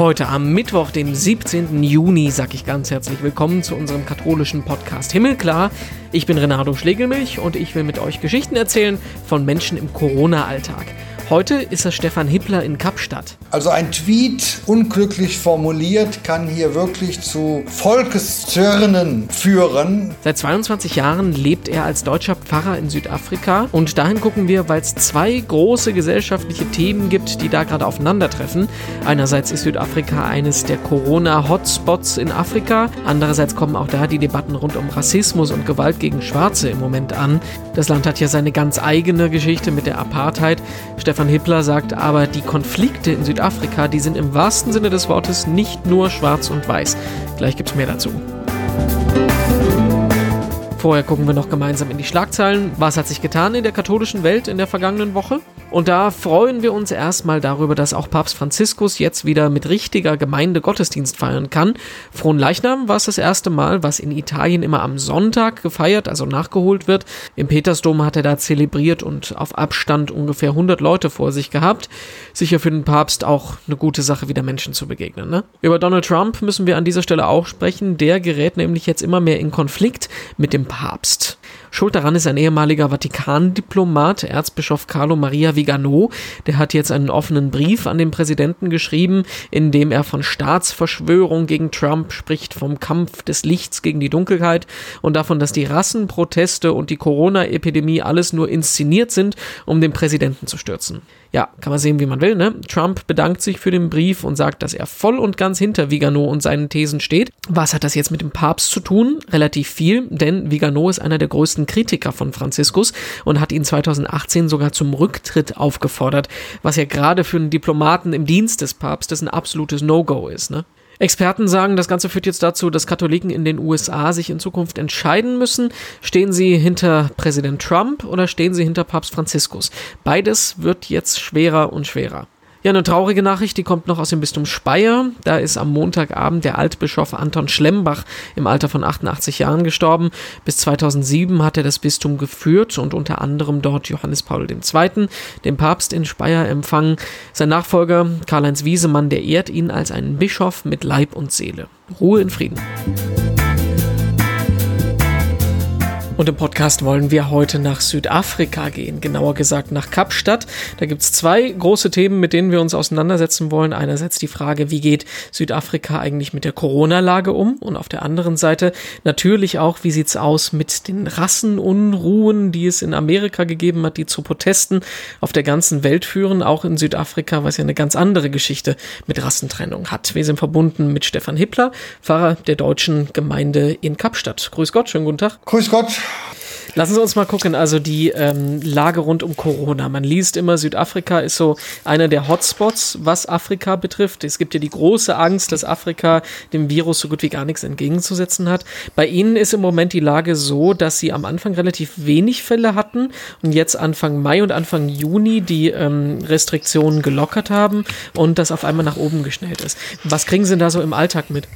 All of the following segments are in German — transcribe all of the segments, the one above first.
Heute am Mittwoch, dem 17. Juni, sage ich ganz herzlich willkommen zu unserem katholischen Podcast Himmelklar. Ich bin Renato Schlegelmilch und ich will mit euch Geschichten erzählen von Menschen im Corona-Alltag. Heute ist es Stefan Hippler in Kapstadt. Also ein Tweet, unglücklich formuliert, kann hier wirklich zu Volkszürnen führen. Seit 22 Jahren lebt er als deutscher Pfarrer in Südafrika und dahin gucken wir, weil es zwei große gesellschaftliche Themen gibt, die da gerade aufeinandertreffen. Einerseits ist Südafrika eines der Corona-Hotspots in Afrika, andererseits kommen auch da die Debatten rund um Rassismus und Gewalt gegen Schwarze im Moment an. Das Land hat ja seine ganz eigene Geschichte mit der Apartheid. Stefan Stefan Hippler sagt aber, die Konflikte in Südafrika, die sind im wahrsten Sinne des Wortes nicht nur schwarz und weiß. Gleich gibt's mehr dazu. Vorher gucken wir noch gemeinsam in die Schlagzeilen. Was hat sich getan in der katholischen Welt in der vergangenen Woche? Und da freuen wir uns erstmal darüber, dass auch Papst Franziskus jetzt wieder mit richtiger Gemeinde Gottesdienst feiern kann. Frohen Leichnam war es das erste Mal, was in Italien immer am Sonntag gefeiert, also nachgeholt wird. Im Petersdom hat er da zelebriert und auf Abstand ungefähr 100 Leute vor sich gehabt. Sicher für den Papst auch eine gute Sache, wieder Menschen zu begegnen. Ne? Über Donald Trump müssen wir an dieser Stelle auch sprechen. Der gerät nämlich jetzt immer mehr in Konflikt mit dem Papst. Schuld daran ist ein ehemaliger Vatikan-Diplomat, Erzbischof Carlo Maria Vigano. Der hat jetzt einen offenen Brief an den Präsidenten geschrieben, in dem er von Staatsverschwörung gegen Trump spricht, vom Kampf des Lichts gegen die Dunkelheit und davon, dass die Rassenproteste und die Corona-Epidemie alles nur inszeniert sind, um den Präsidenten zu stürzen. Ja, kann man sehen, wie man will, ne? Trump bedankt sich für den Brief und sagt, dass er voll und ganz hinter Vigano und seinen Thesen steht. Was hat das jetzt mit dem Papst zu tun? Relativ viel, denn Vigano ist einer der größten Kritiker von Franziskus und hat ihn 2018 sogar zum Rücktritt aufgefordert, was ja gerade für einen Diplomaten im Dienst des Papstes ein absolutes No-Go ist, ne? Experten sagen, das Ganze führt jetzt dazu, dass Katholiken in den USA sich in Zukunft entscheiden müssen, stehen sie hinter Präsident Trump oder stehen sie hinter Papst Franziskus. Beides wird jetzt schwerer und schwerer. Ja, eine traurige Nachricht, die kommt noch aus dem Bistum Speyer. Da ist am Montagabend der Altbischof Anton Schlembach im Alter von 88 Jahren gestorben. Bis 2007 hat er das Bistum geführt und unter anderem dort Johannes Paul II., den Papst in Speyer, empfangen. Sein Nachfolger Karl-Heinz Wiesemann, der ehrt ihn als einen Bischof mit Leib und Seele. Ruhe in Frieden. Und im Podcast wollen wir heute nach Südafrika gehen, genauer gesagt nach Kapstadt. Da gibt es zwei große Themen, mit denen wir uns auseinandersetzen wollen. Einerseits die Frage, wie geht Südafrika eigentlich mit der Corona-Lage um? Und auf der anderen Seite natürlich auch, wie sieht's aus mit den Rassenunruhen, die es in Amerika gegeben hat, die zu Protesten auf der ganzen Welt führen, auch in Südafrika, was ja eine ganz andere Geschichte mit Rassentrennung hat. Wir sind verbunden mit Stefan Hippler, Pfarrer der deutschen Gemeinde in Kapstadt. Grüß Gott, schönen guten Tag. Grüß Gott. Lassen Sie uns mal gucken, also die ähm, Lage rund um Corona. Man liest immer, Südafrika ist so einer der Hotspots, was Afrika betrifft. Es gibt ja die große Angst, dass Afrika dem Virus so gut wie gar nichts entgegenzusetzen hat. Bei Ihnen ist im Moment die Lage so, dass Sie am Anfang relativ wenig Fälle hatten und jetzt Anfang Mai und Anfang Juni die ähm, Restriktionen gelockert haben und das auf einmal nach oben geschnellt ist. Was kriegen Sie da so im Alltag mit?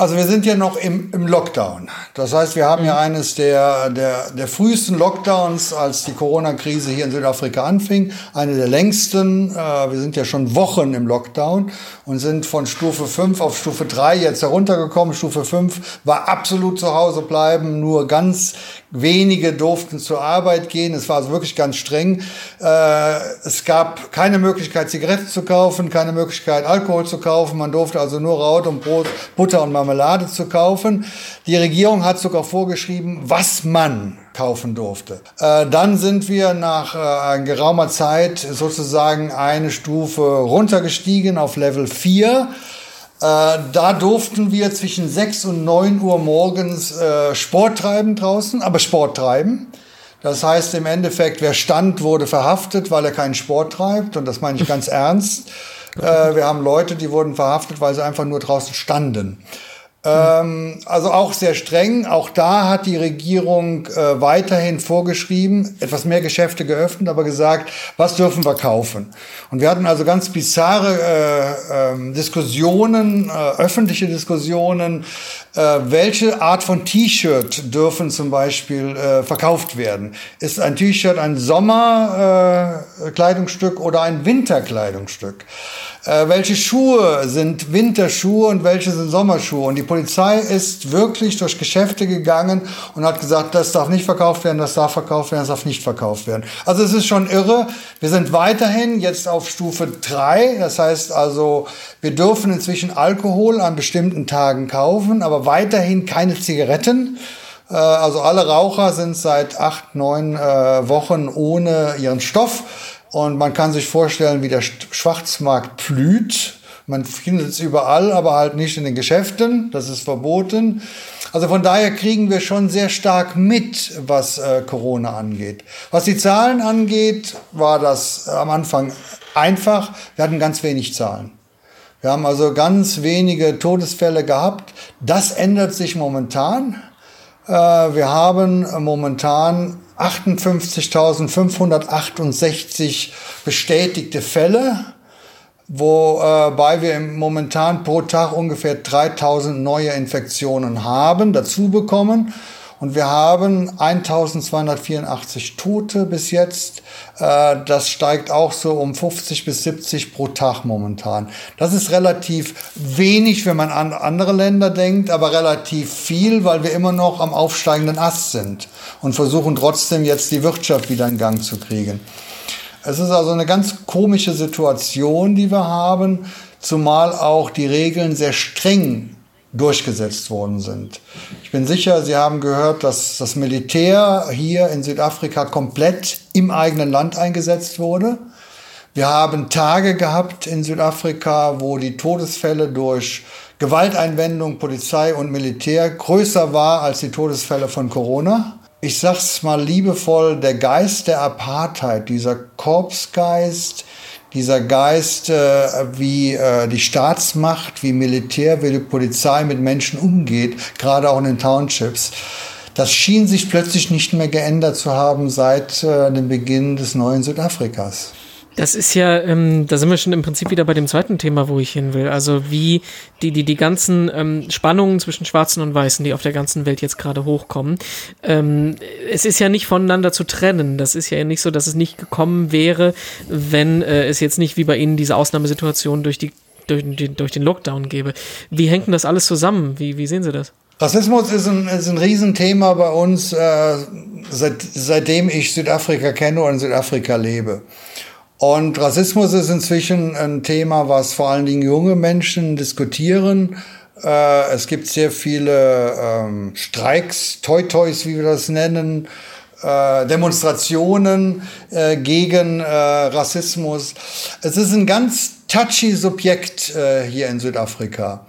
Also wir sind ja noch im, im Lockdown. Das heißt, wir haben ja mhm. eines der, der, der frühesten Lockdowns, als die Corona-Krise hier in Südafrika anfing. Eine der längsten. Äh, wir sind ja schon Wochen im Lockdown und sind von Stufe 5 auf Stufe 3 jetzt heruntergekommen. Stufe 5 war absolut zu Hause bleiben. Nur ganz wenige durften zur Arbeit gehen. Es war also wirklich ganz streng. Äh, es gab keine Möglichkeit, Zigaretten zu kaufen, keine Möglichkeit, Alkohol zu kaufen. Man durfte also nur Raut und Brot, Butter und Marmelade zu kaufen. Die Regierung hat sogar vorgeschrieben, was man kaufen durfte. Äh, dann sind wir nach äh, geraumer Zeit sozusagen eine Stufe runtergestiegen auf Level 4. Äh, da durften wir zwischen 6 und 9 Uhr morgens äh, Sport treiben draußen, aber Sport treiben. Das heißt im Endeffekt, wer stand, wurde verhaftet, weil er keinen Sport treibt. Und das meine ich ganz ernst. Äh, wir haben Leute, die wurden verhaftet, weil sie einfach nur draußen standen. Ähm, also auch sehr streng. Auch da hat die Regierung äh, weiterhin vorgeschrieben, etwas mehr Geschäfte geöffnet, aber gesagt, was dürfen wir kaufen. Und wir hatten also ganz bizarre äh, äh, Diskussionen, äh, öffentliche Diskussionen, äh, welche Art von T-Shirt dürfen zum Beispiel äh, verkauft werden. Ist ein T-Shirt ein Sommerkleidungsstück oder ein Winterkleidungsstück? äh, welche Schuhe sind Winterschuhe und welche sind Sommerschuhe. Und die Polizei ist wirklich durch Geschäfte gegangen und hat gesagt, das darf nicht verkauft werden, das darf verkauft werden, das darf nicht verkauft werden. Also es ist schon irre. Wir sind weiterhin jetzt auf Stufe drei. Das heißt also, wir dürfen inzwischen Alkohol an bestimmten Tagen kaufen, aber weiterhin keine Zigaretten. Äh, also alle Raucher sind seit acht, neun äh, Wochen ohne ihren Stoff. Und man kann sich vorstellen, wie der Schwarzmarkt blüht. Man findet es überall, aber halt nicht in den Geschäften. Das ist verboten. Also von daher kriegen wir schon sehr stark mit, was äh, Corona angeht. Was die Zahlen angeht, war das am Anfang einfach. Wir hatten ganz wenig Zahlen. Wir haben also ganz wenige Todesfälle gehabt. Das ändert sich momentan. Äh, wir haben momentan 58.568 bestätigte Fälle, wobei wir momentan pro Tag ungefähr 3.000 neue Infektionen haben, dazu bekommen. Und wir haben 1284 Tote bis jetzt. Äh, das steigt auch so um 50 bis 70 pro Tag momentan. Das ist relativ wenig, wenn man an andere Länder denkt, aber relativ viel, weil wir immer noch am aufsteigenden Ast sind und versuchen trotzdem jetzt die Wirtschaft wieder in Gang zu kriegen. Es ist also eine ganz komische Situation, die wir haben, zumal auch die Regeln sehr streng durchgesetzt worden sind. Ich bin sicher, Sie haben gehört, dass das Militär hier in Südafrika komplett im eigenen Land eingesetzt wurde. Wir haben Tage gehabt in Südafrika, wo die Todesfälle durch Gewalteinwendung, Polizei und Militär größer war als die Todesfälle von Corona. Ich sag's mal liebevoll, der Geist der Apartheid, dieser Korpsgeist, dieser Geist, äh, wie äh, die Staatsmacht, wie Militär, wie die Polizei mit Menschen umgeht, gerade auch in den Townships, das schien sich plötzlich nicht mehr geändert zu haben seit äh, dem Beginn des neuen Südafrikas. Das ist ja, ähm, da sind wir schon im Prinzip wieder bei dem zweiten Thema, wo ich hin will. Also wie die, die, die ganzen ähm, Spannungen zwischen Schwarzen und Weißen, die auf der ganzen Welt jetzt gerade hochkommen. Ähm, es ist ja nicht voneinander zu trennen. Das ist ja nicht so, dass es nicht gekommen wäre, wenn äh, es jetzt nicht wie bei Ihnen diese Ausnahmesituation durch, die, durch, die, durch den Lockdown gäbe. Wie hängt denn das alles zusammen? Wie, wie sehen Sie das? Rassismus ist ein, ist ein Riesenthema bei uns, äh, seit, seitdem ich Südafrika kenne und in Südafrika lebe. Und Rassismus ist inzwischen ein Thema, was vor allen Dingen junge Menschen diskutieren. Äh, es gibt sehr viele ähm, Streiks, Toy-Toys, wie wir das nennen, äh, Demonstrationen äh, gegen Rassismus. Es ist ein ganz touchy Subjekt hier in Südafrika.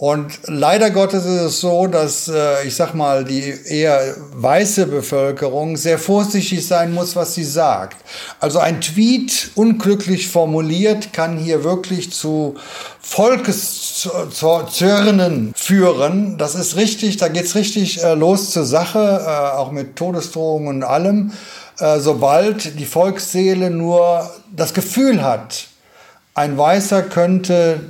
Und leider Gottes ist es so, dass äh, ich sag mal, die eher weiße Bevölkerung sehr vorsichtig sein muss, was sie sagt. Also ein Tweet unglücklich formuliert kann hier wirklich zu Volkszörnen führen. Das ist richtig, da geht's richtig äh, los zur Sache, äh, auch mit Todesdrohungen und allem. Äh, sobald die Volksseele nur das Gefühl hat, ein Weißer könnte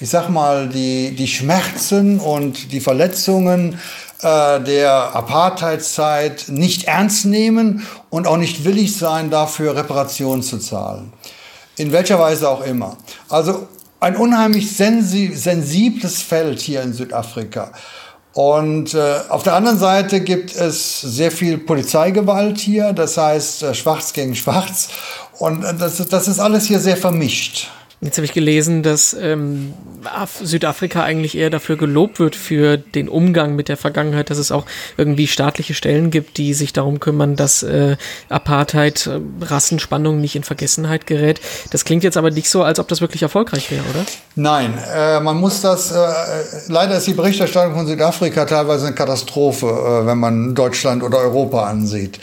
ich sag mal, die, die Schmerzen und die Verletzungen äh, der Apartheidzeit nicht ernst nehmen und auch nicht willig sein, dafür Reparationen zu zahlen. In welcher Weise auch immer. Also ein unheimlich sensi sensibles Feld hier in Südafrika. Und äh, auf der anderen Seite gibt es sehr viel Polizeigewalt hier, das heißt äh, Schwarz gegen Schwarz. Und äh, das, das ist alles hier sehr vermischt. Jetzt habe ich gelesen, dass ähm, Südafrika eigentlich eher dafür gelobt wird für den Umgang mit der Vergangenheit, dass es auch irgendwie staatliche Stellen gibt, die sich darum kümmern, dass äh, Apartheid, äh, Rassenspannung nicht in Vergessenheit gerät. Das klingt jetzt aber nicht so, als ob das wirklich erfolgreich wäre, oder? Nein, äh, man muss das, äh, leider ist die Berichterstattung von Südafrika teilweise eine Katastrophe, äh, wenn man Deutschland oder Europa ansieht.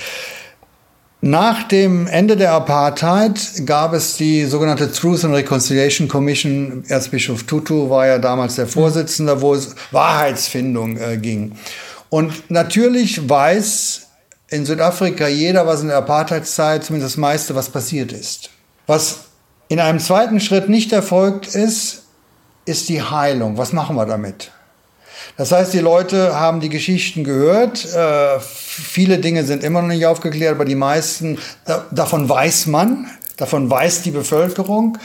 Nach dem Ende der Apartheid gab es die sogenannte Truth and Reconciliation Commission. Erzbischof Tutu war ja damals der Vorsitzende, wo es Wahrheitsfindung äh, ging. Und natürlich weiß in Südafrika jeder, was in der Apartheidszeit, zumindest das meiste, was passiert ist. Was in einem zweiten Schritt nicht erfolgt ist, ist die Heilung. Was machen wir damit? Das heißt, die Leute haben die Geschichten gehört. Äh, viele Dinge sind immer noch nicht aufgeklärt, aber die meisten, da, davon weiß man, davon weiß die Bevölkerung.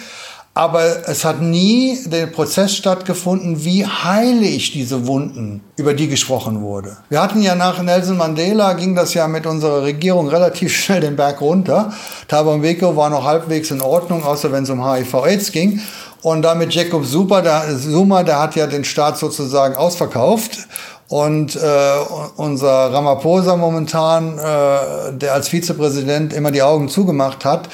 Aber es hat nie der Prozess stattgefunden, wie heile ich diese Wunden, über die gesprochen wurde. Wir hatten ja nach Nelson Mandela, ging das ja mit unserer Regierung relativ schnell den Berg runter. Thabo Mbeki war noch halbwegs in Ordnung, außer wenn es um HIV-Aids ging. Und damit Jacob Zuma, der, Zuma, der hat ja den Staat sozusagen ausverkauft. Und äh, unser Ramaphosa momentan, äh, der als Vizepräsident immer die Augen zugemacht hat,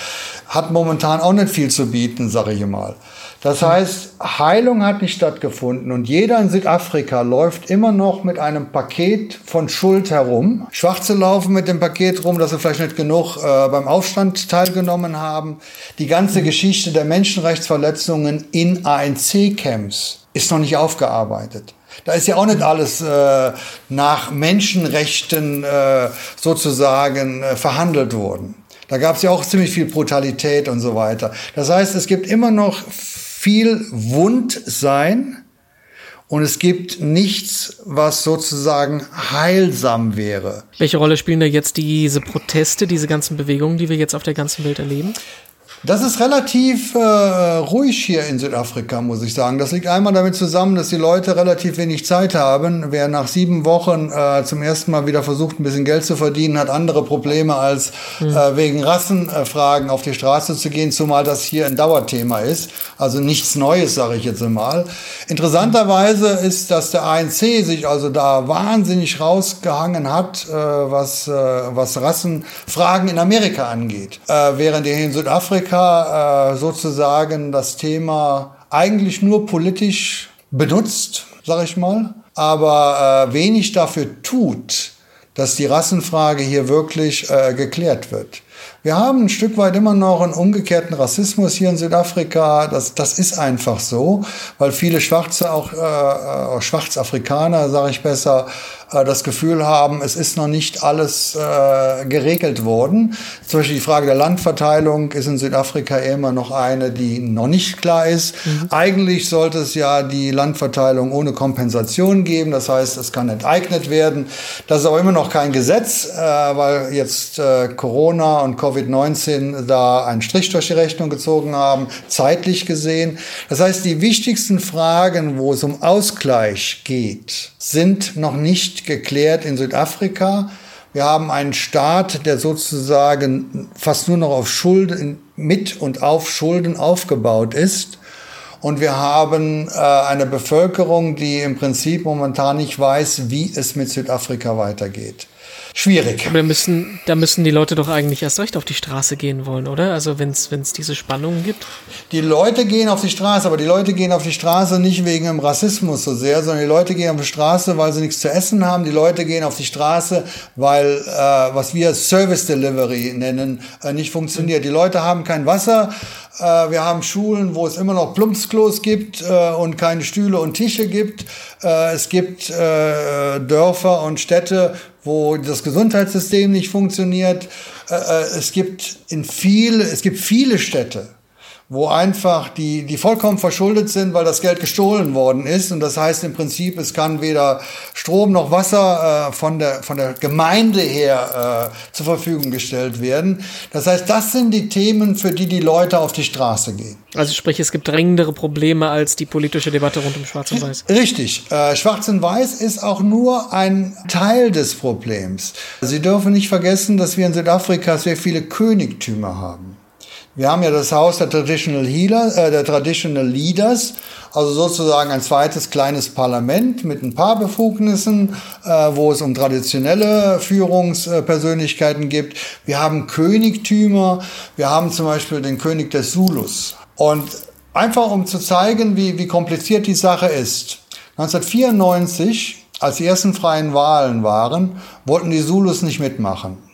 hat momentan auch nicht viel zu bieten, sage ich mal. Das heißt, Heilung hat nicht stattgefunden und jeder in Südafrika läuft immer noch mit einem Paket von Schuld herum. Schwarze laufen mit dem Paket rum, dass sie vielleicht nicht genug äh, beim Aufstand teilgenommen haben. Die ganze Geschichte der Menschenrechtsverletzungen in ANC-Camps ist noch nicht aufgearbeitet. Da ist ja auch nicht alles äh, nach Menschenrechten äh, sozusagen äh, verhandelt worden. Da gab es ja auch ziemlich viel Brutalität und so weiter. Das heißt, es gibt immer noch viel Wundsein und es gibt nichts, was sozusagen heilsam wäre. Welche Rolle spielen da jetzt diese Proteste, diese ganzen Bewegungen, die wir jetzt auf der ganzen Welt erleben? Das ist relativ äh, ruhig hier in Südafrika, muss ich sagen. Das liegt einmal damit zusammen, dass die Leute relativ wenig Zeit haben. Wer nach sieben Wochen äh, zum ersten Mal wieder versucht, ein bisschen Geld zu verdienen, hat andere Probleme als mhm. äh, wegen Rassenfragen auf die Straße zu gehen, zumal das hier ein Dauerthema ist. Also nichts Neues, sage ich jetzt einmal. Interessanterweise ist, dass der ANC sich also da wahnsinnig rausgehangen hat, äh, was, äh, was Rassenfragen in Amerika angeht. Äh, während hier in Südafrika Amerika äh, sozusagen das Thema eigentlich nur politisch benutzt, sage ich mal, aber äh, wenig dafür tut, dass die Rassenfrage hier wirklich äh, geklärt wird. Wir haben ein Stück weit immer noch einen umgekehrten Rassismus hier in Südafrika. Das, das ist einfach so, weil viele Schwarze, auch äh, Schwarzafrikaner, sage ich besser, äh, das Gefühl haben, es ist noch nicht alles äh, geregelt worden. Zum Beispiel die Frage der Landverteilung ist in Südafrika immer noch eine, die noch nicht klar ist. Mhm. Eigentlich sollte es ja die Landverteilung ohne Kompensation geben. Das heißt, es kann enteignet werden. Das ist aber immer noch kein Gesetz, äh, weil jetzt äh, Corona und Covid-19 da einen Strich durch die Rechnung gezogen haben, zeitlich gesehen. Das heißt, die wichtigsten Fragen, wo es um Ausgleich geht, sind noch nicht geklärt in Südafrika. Wir haben einen Staat, der sozusagen fast nur noch auf Schulden, mit und auf Schulden aufgebaut ist. Und wir haben äh, eine Bevölkerung, die im Prinzip momentan nicht weiß, wie es mit Südafrika weitergeht schwierig. Aber da müssen, da müssen die Leute doch eigentlich erst recht auf die Straße gehen wollen, oder? Also wenn es diese Spannungen gibt. Die Leute gehen auf die Straße, aber die Leute gehen auf die Straße nicht wegen dem Rassismus so sehr, sondern die Leute gehen auf die Straße, weil sie nichts zu essen haben. Die Leute gehen auf die Straße, weil äh, was wir Service Delivery nennen, äh, nicht funktioniert. Die Leute haben kein Wasser. Äh, wir haben Schulen, wo es immer noch Plumpsklos gibt äh, und keine Stühle und Tische gibt. Äh, es gibt Dörfer und Städte, wo das Gesundheitssystem nicht funktioniert. Äh, äh, es gibt in viele, es gibt viele Städte, wo einfach die, die vollkommen verschuldet sind, weil das Geld gestohlen worden ist. Und das heißt im Prinzip, es kann weder Strom noch Wasser äh, von, der, von der Gemeinde her äh, zur Verfügung gestellt werden. Das heißt, das sind die Themen, für die die Leute auf die Straße gehen. Also sprich, es gibt dringendere Probleme als die politische Debatte rund um Schwarz und Weiß. Richtig. Äh, Schwarz und Weiß ist auch nur ein Teil des Problems. Sie dürfen nicht vergessen, dass wir in Südafrika sehr viele Königtümer haben. Wir haben ja das Haus der Traditional Healer, äh, der Traditional Leaders, also sozusagen ein zweites kleines Parlament mit ein paar Befugnissen, äh, wo es um traditionelle Führungspersönlichkeiten gibt. Wir haben Königtümer, wir haben zum Beispiel den König des Zulus. Und einfach um zu zeigen, wie, wie kompliziert die Sache ist. 1994, als die ersten freien Wahlen waren, wollten die Zulus nicht mitmachen.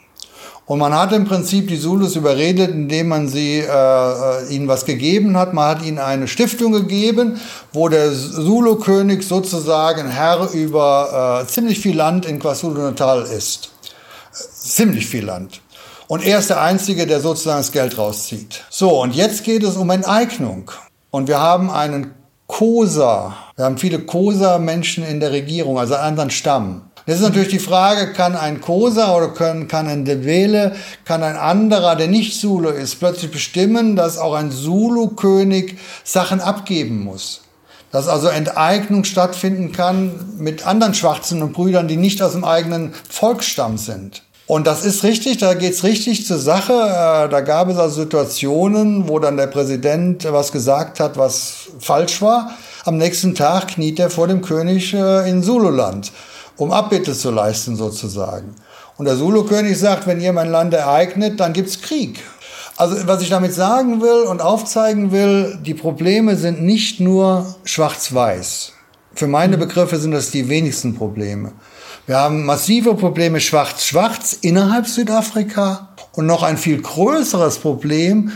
Und man hat im Prinzip die Zulus überredet, indem man sie, äh, äh, ihnen was gegeben hat. Man hat ihnen eine Stiftung gegeben, wo der Zulu-König sozusagen Herr über äh, ziemlich viel Land in KwaZulu-Natal ist. Ziemlich viel Land. Und er ist der Einzige, der sozusagen das Geld rauszieht. So, und jetzt geht es um Enteignung. Und wir haben einen Kosa. Wir haben viele Kosa-Menschen in der Regierung, also einen anderen Stamm. Das ist natürlich die Frage, kann ein Kosa oder kann, kann ein Dewele, kann ein anderer, der nicht Zulu ist, plötzlich bestimmen, dass auch ein Zulu-König Sachen abgeben muss? Dass also Enteignung stattfinden kann mit anderen Schwarzen und Brüdern, die nicht aus dem eigenen Volksstamm sind. Und das ist richtig, da geht's richtig zur Sache. Äh, da gab es also Situationen, wo dann der Präsident was gesagt hat, was falsch war. Am nächsten Tag kniet er vor dem König äh, in Zululand um Abbitte zu leisten sozusagen. Und der Zulu-König sagt, wenn ihr mein Land ereignet, dann gibt's Krieg. Also was ich damit sagen will und aufzeigen will, die Probleme sind nicht nur schwarz-weiß. Für meine Begriffe sind das die wenigsten Probleme. Wir haben massive Probleme schwarz-schwarz innerhalb Südafrika und noch ein viel größeres Problem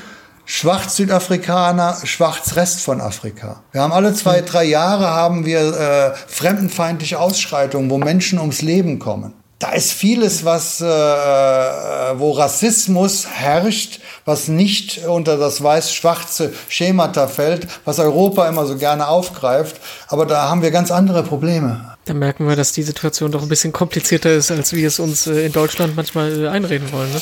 Schwarz-Südafrikaner, Schwarz-Rest von Afrika. Wir haben alle zwei, drei Jahre haben wir äh, fremdenfeindliche Ausschreitungen, wo Menschen ums Leben kommen. Da ist vieles, was, äh, wo Rassismus herrscht, was nicht unter das weiß-schwarze Schemata fällt, was Europa immer so gerne aufgreift. Aber da haben wir ganz andere Probleme. Da merken wir, dass die Situation doch ein bisschen komplizierter ist, als wir es uns äh, in Deutschland manchmal äh, einreden wollen. Ne?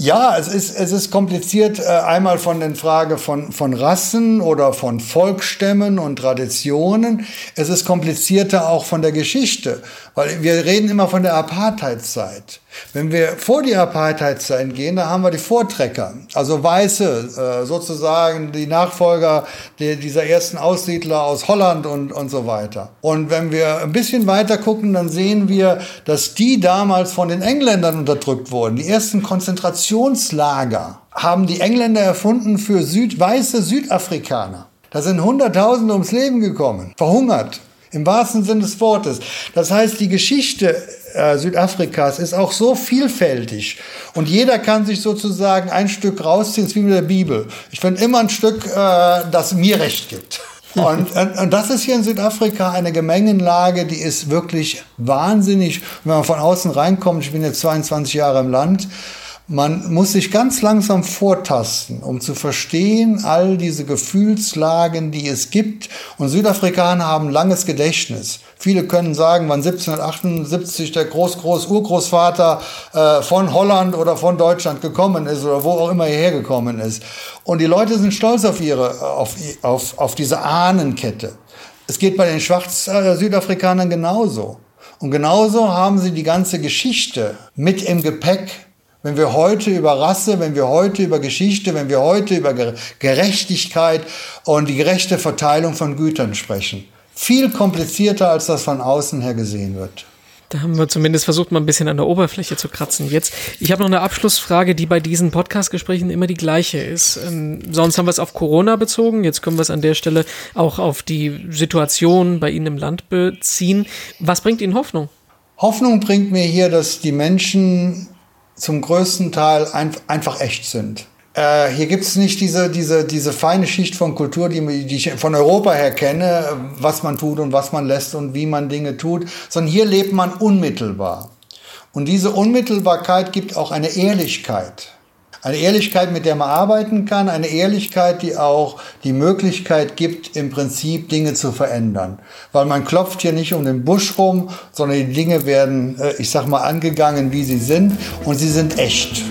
Ja, es ist, es ist kompliziert, äh, einmal von den Frage von, von Rassen oder von Volksstämmen und Traditionen. Es ist komplizierter auch von der Geschichte, weil wir reden immer von der Apartheidzeit. Wenn wir vor die Apartheidzeit gehen, da haben wir die Vortrecker, also Weiße, äh, sozusagen die Nachfolger dieser ersten Aussiedler aus Holland und, und so weiter. Und wenn wir ein bisschen weiter gucken, dann sehen wir, dass die damals von den Engländern unterdrückt wurden. Die ersten Konzentrationslager haben die Engländer erfunden für Süd weiße Südafrikaner. Da sind Hunderttausende ums Leben gekommen, verhungert. Im wahrsten Sinne des Wortes. Das heißt, die Geschichte äh, Südafrikas ist auch so vielfältig. Und jeder kann sich sozusagen ein Stück rausziehen, ist wie mit der Bibel. Ich finde immer ein Stück, äh, das mir recht gibt. Und, und, und, das ist hier in Südafrika eine Gemengenlage, die ist wirklich wahnsinnig. Wenn man von außen reinkommt, ich bin jetzt 22 Jahre im Land, man muss sich ganz langsam vortasten, um zu verstehen all diese Gefühlslagen, die es gibt. Und Südafrikaner haben langes Gedächtnis. Viele können sagen, wann 1778 der Groß-Groß-Urgroßvater äh, von Holland oder von Deutschland gekommen ist oder wo auch immer er hergekommen ist. Und die Leute sind stolz auf ihre, auf, auf, auf diese Ahnenkette. Es geht bei den Schwarz-Südafrikanern genauso. Und genauso haben sie die ganze Geschichte mit im Gepäck wenn wir heute über Rasse, wenn wir heute über Geschichte, wenn wir heute über Gerechtigkeit und die gerechte Verteilung von Gütern sprechen. Viel komplizierter, als das von außen her gesehen wird. Da haben wir zumindest versucht, mal ein bisschen an der Oberfläche zu kratzen. Jetzt, ich habe noch eine Abschlussfrage, die bei diesen Podcast-Gesprächen immer die gleiche ist. Ähm, sonst haben wir es auf Corona bezogen. Jetzt können wir es an der Stelle auch auf die Situation bei Ihnen im Land beziehen. Was bringt Ihnen Hoffnung? Hoffnung bringt mir hier, dass die Menschen zum größten Teil ein, einfach echt sind. Äh, hier gibt es nicht diese, diese, diese feine Schicht von Kultur, die, die ich von Europa her kenne, was man tut und was man lässt und wie man Dinge tut, sondern hier lebt man unmittelbar. Und diese Unmittelbarkeit gibt auch eine Ehrlichkeit. Eine Ehrlichkeit, mit der man arbeiten kann, eine Ehrlichkeit, die auch die Möglichkeit gibt, im Prinzip Dinge zu verändern. Weil man klopft hier nicht um den Busch rum, sondern die Dinge werden, äh, ich sag mal, angegangen, wie sie sind und sie sind echt.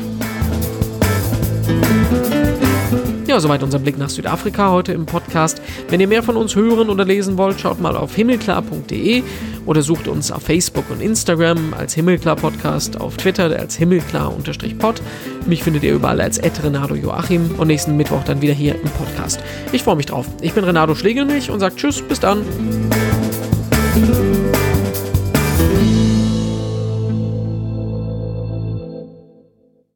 Ja, soweit unser Blick nach Südafrika heute im Podcast. Wenn ihr mehr von uns hören oder lesen wollt, schaut mal auf himmelklar.de oder sucht uns auf Facebook und Instagram als Himmelklar Podcast, auf Twitter als Himmelklar-Pod. Mich findet ihr überall als Renato Joachim und nächsten Mittwoch dann wieder hier im Podcast. Ich freue mich drauf. Ich bin Renato Schlegelmilch und sage Tschüss, bis dann.